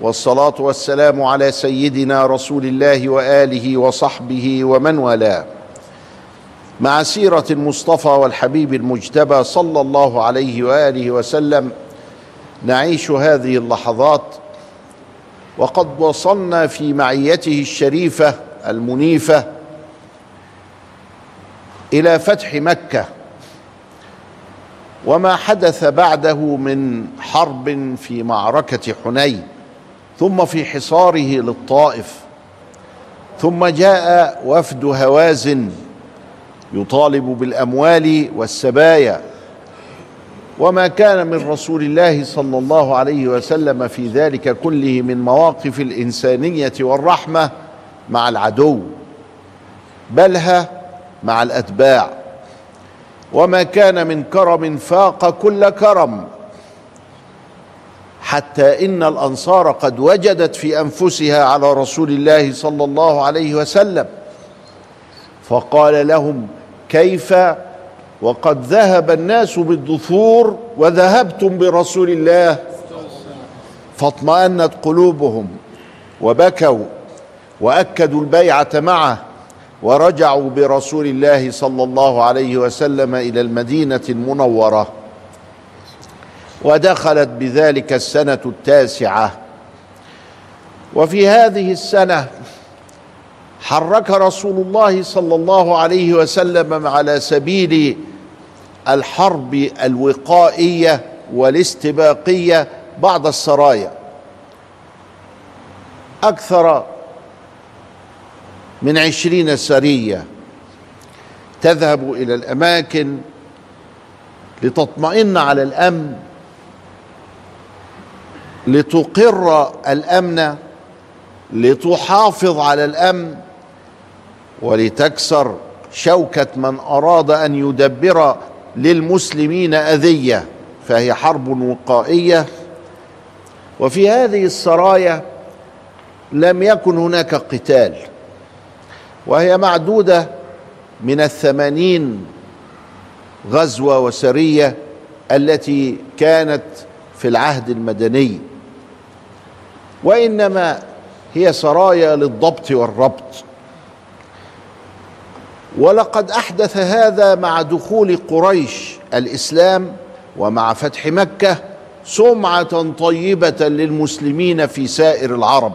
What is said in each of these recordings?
والصلاة والسلام على سيدنا رسول الله وآله وصحبه ومن والاه. مع سيرة المصطفى والحبيب المجتبى صلى الله عليه وآله وسلم نعيش هذه اللحظات وقد وصلنا في معيته الشريفة المنيفة إلى فتح مكة وما حدث بعده من حرب في معركة حنين. ثم في حصاره للطائف ثم جاء وفد هوازن يطالب بالأموال والسبايا. وما كان من رسول الله صلى الله عليه وسلم في ذلك كله من مواقف الإنسانية والرحمة مع العدو بلها مع الأتباع. وما كان من كرم فاق كل كرم. حتى إن الأنصار قد وجدت في أنفسها على رسول الله صلى الله عليه وسلم. فقال لهم كيف؟ وقد ذهب الناس بالدثور وذهبتم برسول الله. فاطمأنت قلوبهم وبكوا وأكدوا البيعة معه ورجعوا برسول الله صلى الله عليه وسلم إلى المدينة المنورة. ودخلت بذلك السنة التاسعة. وفي هذه السنة حرك رسول الله صلى الله عليه وسلم على سبيل الحرب الوقائية والاستباقية بعض السرايا. أكثر من عشرين سرية تذهب إلى الأماكن لتطمئن على الأمن لتقر الأمن لتحافظ على الأمن ولتكسر شوكة من أراد أن يدبر للمسلمين أذية فهي حرب وقائية. وفي هذه السرايا لم يكن هناك قتال وهي معدودة من الثمانين غزوة وسرية التي كانت في العهد المدني. وإنما هي سرايا للضبط والربط. ولقد أحدث هذا مع دخول قريش الإسلام ومع فتح مكة سمعة طيبة للمسلمين في سائر العرب.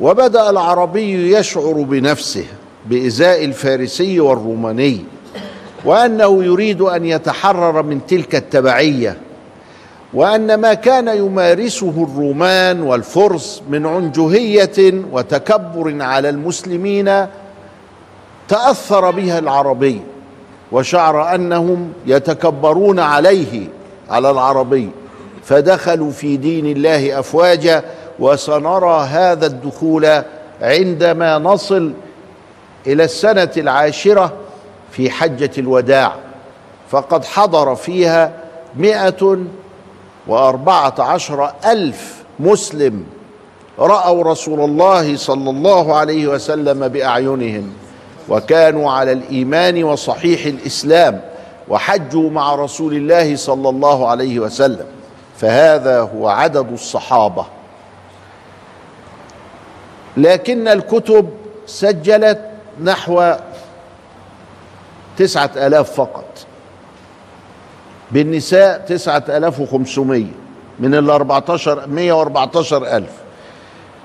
وبدأ العربي يشعر بنفسه بإزاء الفارسي والروماني وأنه يريد أن يتحرر من تلك التبعية وأن ما كان يمارسه الرومان والفرس من عنجهية وتكبر على المسلمين تأثر بها العربي وشعر أنهم يتكبرون عليه على العربي. فدخلوا في دين الله أفواجا وسنرى هذا الدخول عندما نصل إلى السنة العاشرة في حجة الوداع. فقد حضر فيها مائه وأربعة عشر ألف مسلم رأوا رسول الله صلى الله عليه وسلم بأعينهم وكانوا على الإيمان وصحيح الإسلام وحجوا مع رسول الله صلى الله عليه وسلم فهذا هو عدد الصحابة. لكن الكتب سجلت نحو تسعة آلاف فقط. بالنساء تسعة آلاف وخمسمية من ال 14 114 ألف.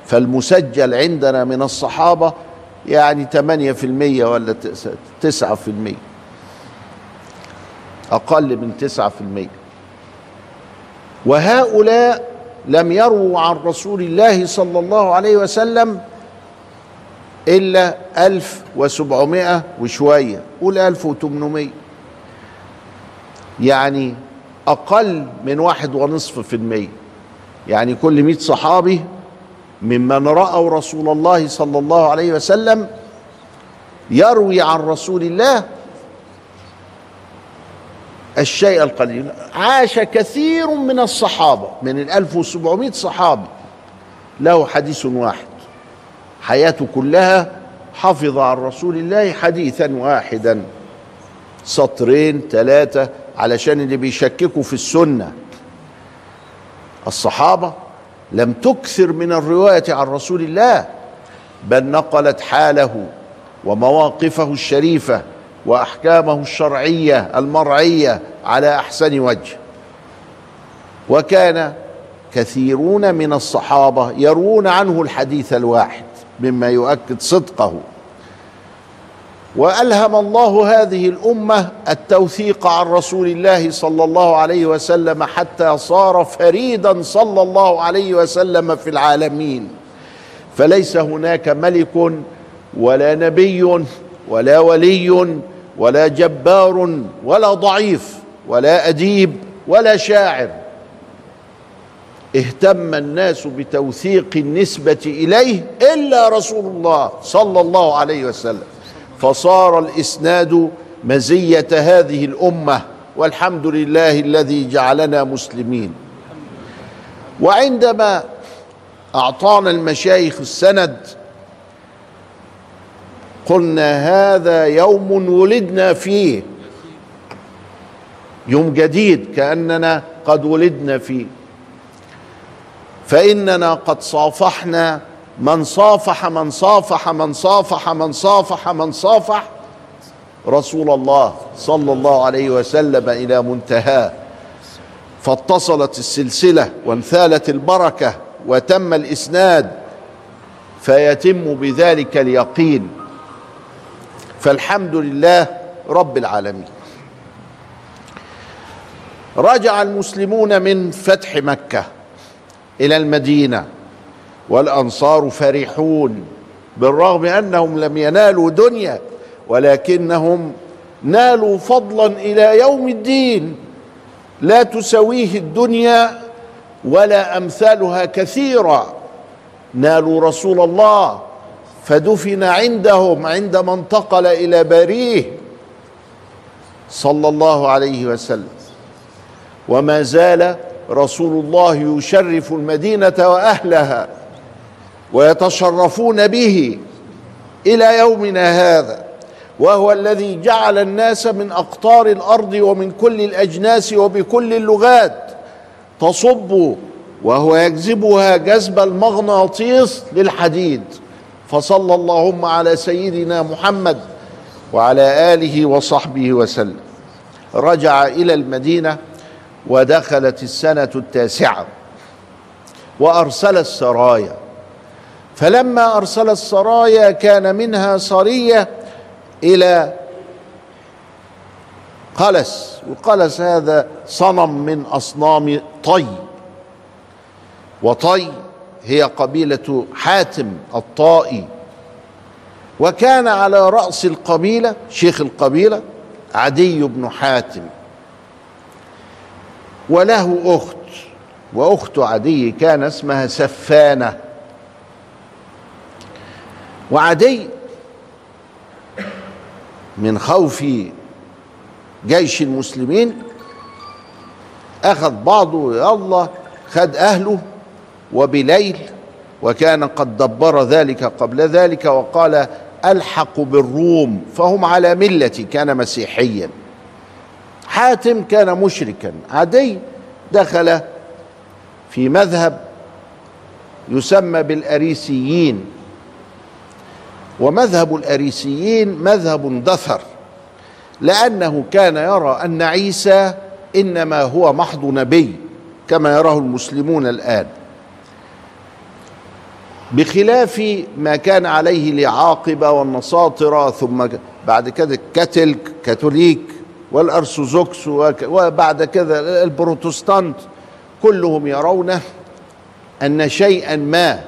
فالمسجل عندنا من الصحابة يعني 8% ولا 9% أقل من 9% وهؤلاء لم يروا عن رسول الله صلى الله عليه وسلم إلا ألف وسبعمائة وشوية. قول ألف وتمنمية يعني أقل من واحد ونصف في المية. يعني كل مئة صحابي ممن رأوا رسول الله صلى الله عليه وسلم يروي عن رسول الله الشيء القليل. عاش كثير من الصحابة من الألف وسبعمائة صحابي. له حديث واحد. حياته كلها حفظ عن رسول الله حديثا واحدا. سطرين ثلاثة علشان اللي بيشككوا في السنة. الصحابة لم تكثر من الرواية عن رسول الله بل نقلت حاله ومواقفه الشريفة وأحكامه الشرعية المرعية على أحسن وجه. وكان كثيرون من الصحابة يروون عنه الحديث الواحد مما يؤكد صدقه. وألهم الله هذه الأمة التوثيق عن رسول الله صلى الله عليه وسلم حتى صار فريدا صلى الله عليه وسلم في العالمين. فليس هناك ملك ولا نبي ولا ولي ولا جبار ولا ضعيف ولا أديب ولا شاعر. اهتم الناس بتوثيق النسبة إليه إلا رسول الله صلى الله عليه وسلم. فصار الإسناد مزية هذه الأمة والحمد لله الذي جعلنا مسلمين. وعندما أعطانا المشايخ السند قلنا هذا يوم ولدنا فيه. يوم جديد كأننا قد ولدنا فيه. فإننا قد صافحنا من صافح من صافح من صافح من صافح من صافح. رسول الله صلى الله عليه وسلم إلى منتهاه فاتصلت السلسلة وانثالت البركة وتم الإسناد فيتم بذلك اليقين. فالحمد لله رب العالمين. رجع المسلمون من فتح مكة إلى المدينة. والأنصار فرحون بالرغم أنهم لم ينالوا دنيا ولكنهم نالوا فضلا إلى يوم الدين. لا تسويه الدنيا ولا أمثالها كثيرا. نالوا رسول الله فدفن عندهم عندما انتقل إلى باريه صلى الله عليه وسلم. وما زال رسول الله يشرف المدينة وأهلها. ويتشرفون به إلى يومنا هذا وهو الذي جعل الناس من أقطار الأرض ومن كل الأجناس وبكل اللغات تصب وهو يجذبها جذب المغناطيس للحديد. فصلى اللهم على سيدنا محمد وعلى آله وصحبه وسلم. رجع إلى المدينة ودخلت السنة التاسعة وأرسل السرايا. فلما أرسل السرايا كان منها سريه إلى قلس وقلس هذا صنم من أصنام طي. وطي هي قبيلة حاتم الطائي. وكان على رأس القبيلة شيخ القبيلة عدي بن حاتم. وله أخت وأخت عدي كان اسمها سفانة. وعدي من خوف جيش المسلمين أخذ بعضه يلا خد أهله وبليل وكان قد دبر ذلك قبل ذلك وقال ألحق بالروم فهم على ملتي كان مسيحيا. حاتم كان مشركا. عدي دخل في مذهب يسمى بالأريسيين. ومذهب الأريسيين مذهب دثر لأنه كان يرى أن عيسى إنما هو محض نبي كما يراه المسلمون الآن. بخلاف ما كان عليه العاقبه والنصاطرة ثم بعد كده الكاثوليك كاثوليك والأرثوذكس وبعد كده البروتستانت كلهم يرون أن شيئا ما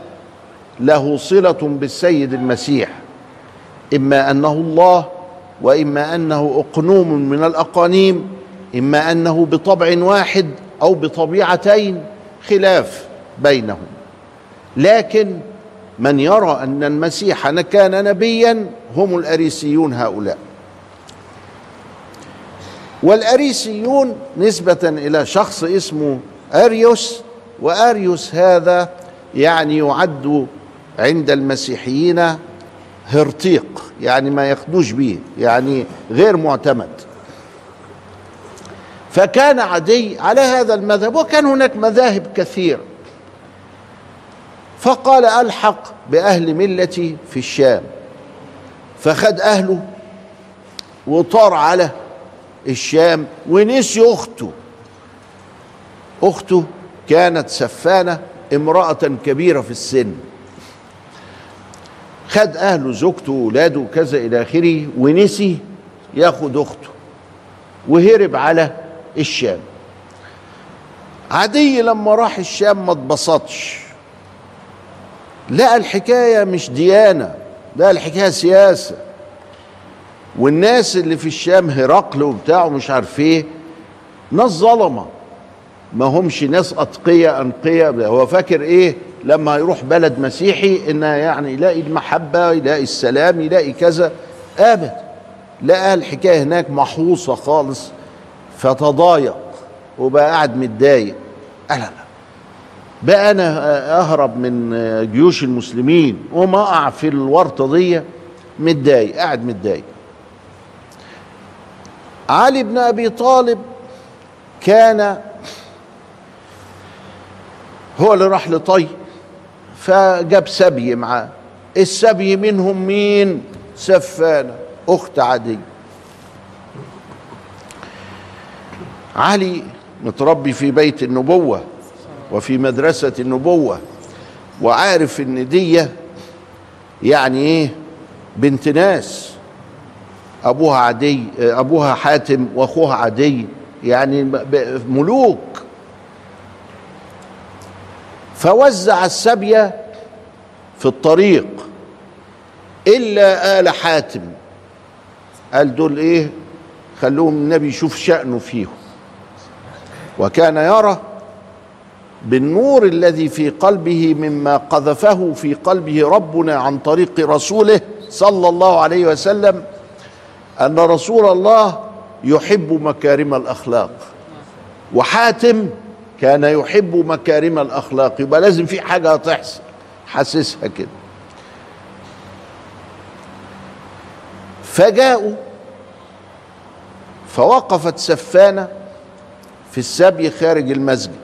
له صلة بالسيد المسيح إما أنه الله وإما أنه أقنوم من الأقانيم إما أنه بطبع واحد أو بطبيعتين خلاف بينهم. لكن من يرى أن المسيح كان نبيا هم الأريسيون هؤلاء. والأريسيون نسبة إلى شخص اسمه أريوس وأريوس هذا يعني يعد عند المسيحيين هرطيق يعني ما ياخدوش به يعني غير معتمد. فكان عدي على هذا المذهب وكان هناك مذاهب كثيره فقال ألحق بأهل ملتي في الشام. فخد أهله وطار على الشام ونسي أخته. أخته كانت سفانة امرأة كبيرة في السن. خد اهله زوجته واولاده وكذا إلى آخره ونسي ياخد أخته وهرب على الشام. عدي لما راح الشام ما اتبسطش. لقى الحكاية مش ديانة لا الحكاية سياسة. والناس اللي في الشام هرقل وبتاع ومش عارف إيه ناس ظلمة. ما همش ناس اتقياء انقياء هو فاكر إيه؟ لما يروح بلد مسيحي ان يعني يلاقي المحبة يلاقي السلام يلاقي كذا. ابدا لقى الحكاية هناك محوصة خالص. فتضايق. وبقى قاعد متضايق. لا لا. بقى أنا أهرب من جيوش المسلمين. وما أقع في الورطة دي. متضايق. قاعد متضايق. علي بن أبي طالب كان هو اللي راح لطي. فجاب سبي معاه. السبي منهم مين؟ سفانه أخت عدي. علي متربي في بيت النبوة وفي مدرسة النبوة وعارف إن دي يعني إيه؟ بنت ناس. أبوها عدي أبوها حاتم وأخوها عدي يعني ملوك. فوزع السبية في الطريق إلا آل حاتم. قال دول إيه؟ خلوهم النبي يشوف شأنه فيهم. وكان يرى بالنور الذي في قلبه مما قذفه في قلبه ربنا عن طريق رسوله صلى الله عليه وسلم أن رسول الله يحب مكارم الأخلاق. وحاتم كان يحب مكارم الأخلاق يبقى لازم في حاجة هتحصل. حاسسها كده. فجاءوا فوقفت سفانة في السبي خارج المسجد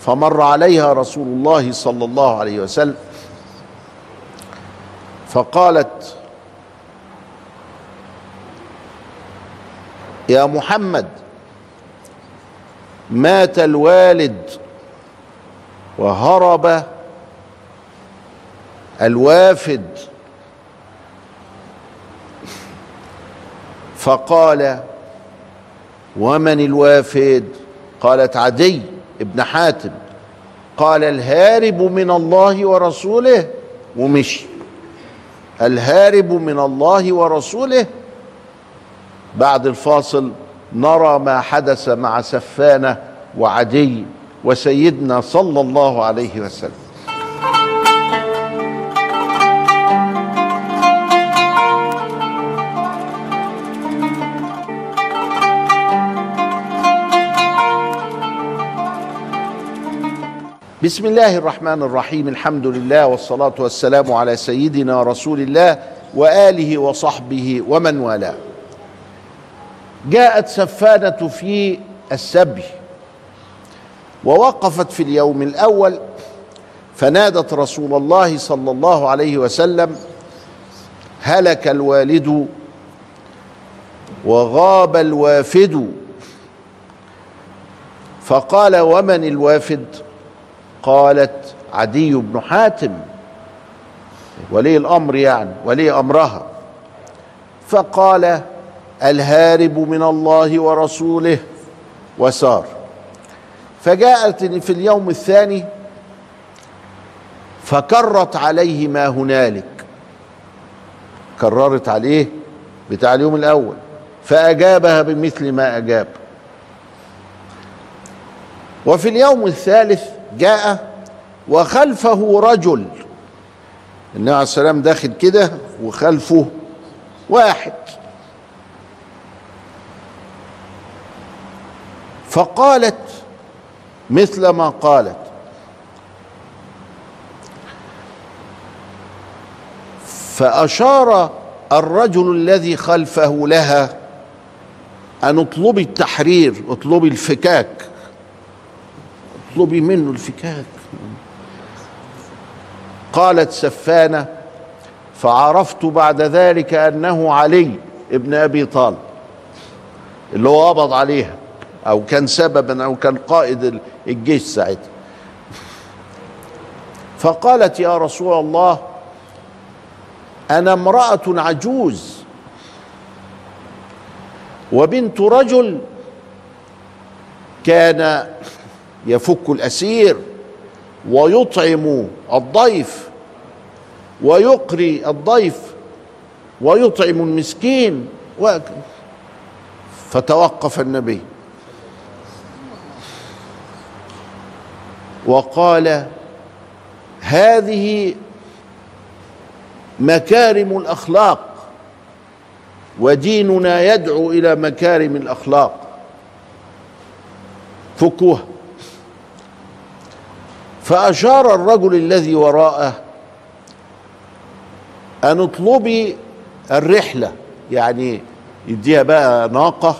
فمر عليها رسول الله صلى الله عليه وسلم فقالت يا محمد مات الوالد وهرب الوافد. فقال ومن الوافد؟ قالت عدي ابن حاتم. قال الهارب من الله ورسوله ومشي. الهارب من الله ورسوله. بعد الفاصل نرى ما حدث مع سفانة وعدي وسيدنا صلى الله عليه وسلم. بسم الله الرحمن الرحيم. الحمد لله والصلاة والسلام على سيدنا رسول الله وآله وصحبه ومن والاه. جاءت سفانة في السبي ووقفت في اليوم الأول فنادت رسول الله صلى الله عليه وسلم هلك الوالد وغاب الوافد. فقال ومن الوافد؟ قالت عدي بن حاتم. ولي الأمر يعني ولي أمرها. فقال الهارب من الله ورسوله وسار. فجاءت في اليوم الثاني فكرت عليه ما هنالك. كررت عليه بتاع اليوم الأول فأجابها بمثل ما أجاب. وفي اليوم الثالث جاء وخلفه رجل. النبي عليه السلام داخل كده وخلفه واحد. فقالت مثل ما قالت. فأشار الرجل الذي خلفه لها أن اطلبي التحرير اطلبي الفكاك. اطلبي منه الفكاك. قالت سفانة فعرفت بعد ذلك أنه علي ابن أبي طالب اللي هو قبض عليها. أو كان سببا أو كان قائد الجيش ساعتها. فقالت يا رسول الله أنا امرأة عجوز وبنت رجل كان يفك الأسير ويطعم الضيف ويقري الضيف ويطعم المسكين فتوقف النبي. وقال هذه مكارم الأخلاق وديننا يدعو إلى مكارم الأخلاق. فكوها فأشار الرجل الذي وراءه أن اطلبي الرحلة يعني يديها بقى ناقة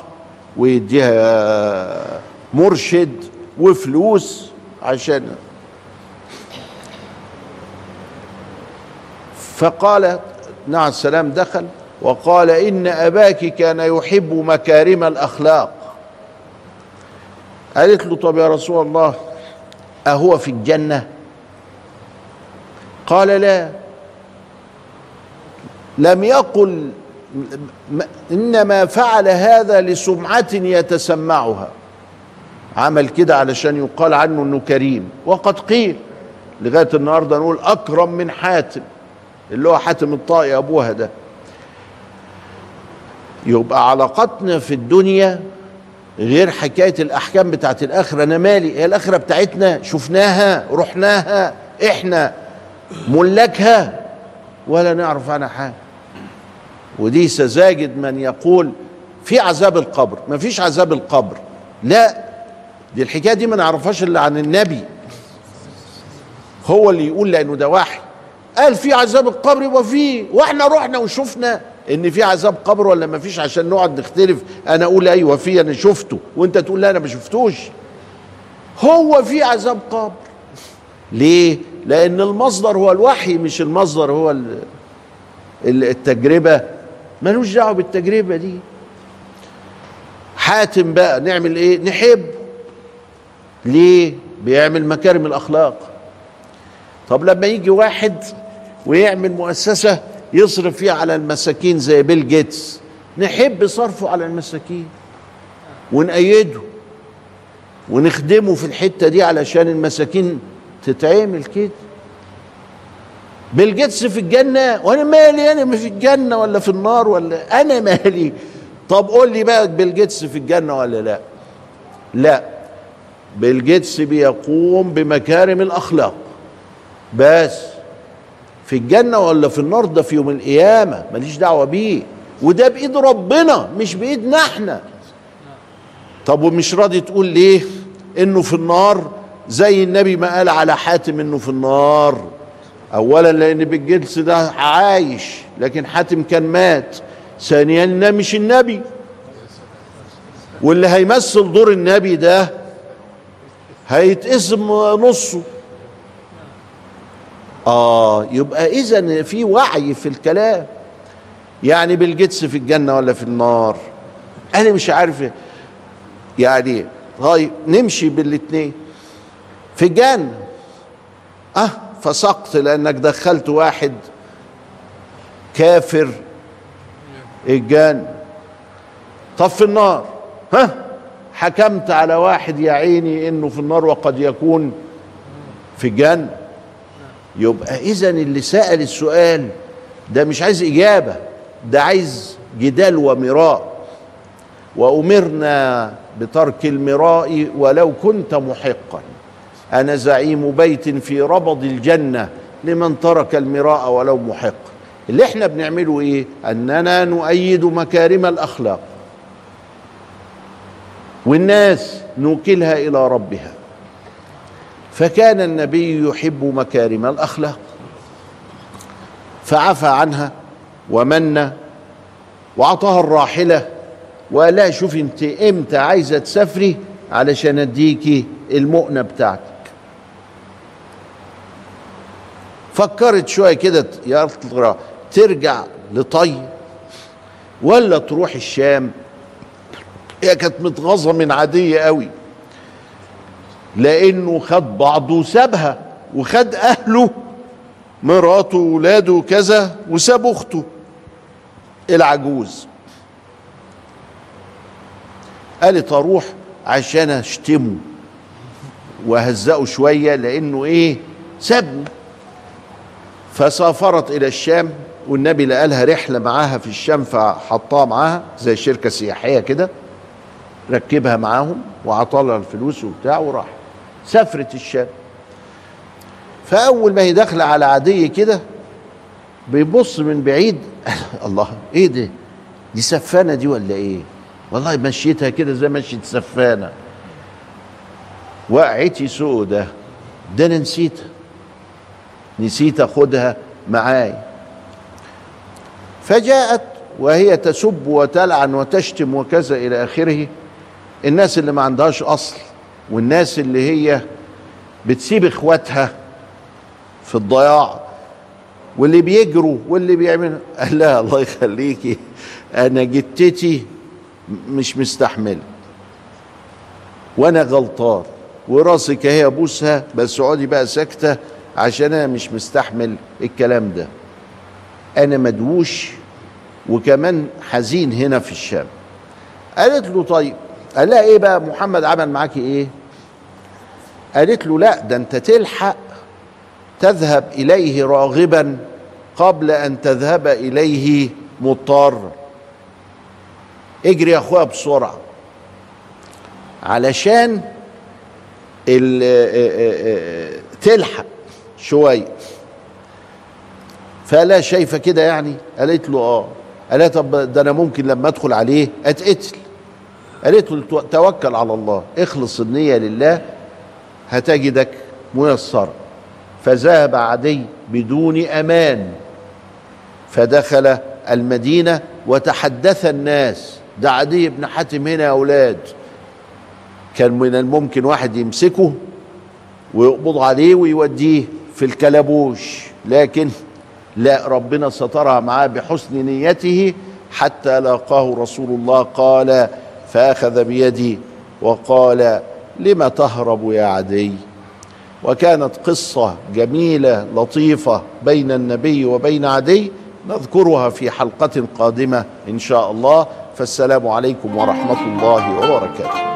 ويديها مرشد وفلوس عشان. فقال نعم السلام دخل وقال إن أباك كان يحب مكارم الأخلاق. قالت له طب يا رسول الله أهو في الجنة؟ قال لا. لم يقل إنما فعل هذا لسمعة يتسمعها. عمل كده علشان يقال عنه إنه كريم. وقد قيل لغاية النهارده نقول أكرم من حاتم اللي هو حاتم الطائي ابوها ده. يبقى علاقتنا في الدنيا غير حكاية الأحكام بتاعت الآخرة. أنا مالي؟ هي الآخرة بتاعتنا شفناها رحناها إحنا ملكها ولا نعرف عنها حاجة. ودي سذاجد من يقول في عذاب القبر. ما فيش عذاب القبر. لا دي الحكاية دي ما نعرفهاش إلا عن النبي. هو اللي يقول لأنه ده وحي. قال في عذاب القبر يبقى فيه وإحنا رحنا وشفنا إن في عذاب قبر ولا ما فيش عشان نقعد نختلف. أنا أقول أيوه في أنا شفته. وأنت تقول لا أنا ما شفتوش. هو في عذاب قبر. ليه؟ لأن المصدر هو الوحي مش المصدر هو التجربة. ملوش دعوة بالتجربة دي. حاتم بقى نعمل إيه؟ نحب. ليه بيعمل مكارم الأخلاق؟ طب لما يجي واحد ويعمل مؤسسة يصرف فيها على المساكين زي بيل جيتس نحب صرفه على المساكين ونأيده ونخدمه في الحتة دي علشان المساكين تتعمل كده. بيل جيتس في الجنة وأنا مالي؟ أنا في الجنة ولا في النار ولا؟ أنا مالي؟ طب قول لي بقى بيل جيتس في الجنة ولا لا؟ لا. بيل جيتس بيقوم بمكارم الأخلاق. بس في الجنة ولا في النار ده في يوم القيامة ماليش دعوة بيه. وده بإيد ربنا مش بإيدنا إحنا طب ومش راضي تقول ليه إنه في النار؟ زي النبي ما قال على حاتم إنه في النار. اولا لأن بالجنس ده عايش لكن حاتم كان مات. ثانيا ده مش النبي. واللي هيمثل دور النبي ده هيتقسم نصه. آه يبقى اذا في وعي في الكلام. يعني بالجدس في الجنة ولا في النار؟ أنا مش عارف. يعني طيب نمشي بالاثنين في الجنه أه فسقط لأنك دخلت واحد كافر. الجنه طب في النار. ها؟ حكمت على واحد يا عيني إنه في النار وقد يكون في الجنه يبقى اذا اللي سأل السؤال ده مش عايز إجابة ده عايز جدال ومراء. وأمرنا بترك المراء ولو كنت محقا. أنا زعيم بيت في ربض الجنة لمن ترك المراء ولو محق. اللي إحنا بنعمله إيه؟ أننا نؤيد مكارم الأخلاق. والناس نوكلها إلى ربها. فكان النبي يحب مكارم الأخلاق فعفى عنها ومن وأعطاها الراحلة وقال لها شوف أنت إمتى عايزة تسافري علشان اديكي المؤنة بتاعتك. فكرت شوية كده يا ترجع لطي ولا تروح الشام؟ هي كانت متغاظة من عادية قوي. لأنه خد بعضه وسابها وخد أهله مراته وولاده وكذا وساب أخته. العجوز. قالت أروح عشان أشتمه. وهزقه شوية لأنه إيه؟ سابني. فسافرت إلى الشام والنبي لقى لها رحلة معاها في الشام فحطها معاها زي شركة سياحية كده. ركبها معاهم وعطى الفلوس وبتاع وراح. سافرت الشام. فأول ما هي داخلة على عادية كده بيبص من بعيد. الله إيه ده؟ دي سفانة دي ولا إيه؟ والله مشيتها كده زي مشيت سفانة. وقعتي سودة ده. أنا نسيتها. نسيت أخدها معاي فجاءت وهي تسب وتلعن وتشتم وكذا إلى آخره. الناس اللي ما عندهاش أصل والناس اللي هي بتسيب إخواتها في الضياع واللي بيجروا واللي بيعملوا. قال لا الله يخليكي أنا جتتي مش مستحمل وأنا غلطان وراسك اهي أبوسها بس اقعدي بقى ساكتة عشان أنا مش مستحمل الكلام ده. أنا مدووش وكمان حزين هنا في الشام. قالت له طيب قال لها إيه بقى محمد عمل معاكي إيه؟ قالت له لا ده أنت تلحق تذهب إليه راغبا قبل أن تذهب إليه مضطر. اجري يا أخويا بسرعة. علشان تلحق شوية. فلا شايفة كده يعني؟ قالت له آه. قالت طب ده أنا ممكن لما أدخل عليه أتقتل. قالت له توكل على الله. اخلص النية لله هتجدك ميسرا فذهب عدي بدون أمان. فدخل المدينة وتحدث الناس. ده عدي بن حاتم هنا يا أولاد. كان من الممكن واحد يمسكه ويقبض عليه ويوديه في الكلبوش لكن لا ربنا سترها معاه بحسن نيته حتى لاقاه رسول الله. قال فأخذ بيدي وقال لم تهرب يا عدي؟ وكانت قصة جميلة لطيفة بين النبي وبين عدي نذكرها في حلقة قادمة إن شاء الله. فالسلام عليكم ورحمة الله وبركاته.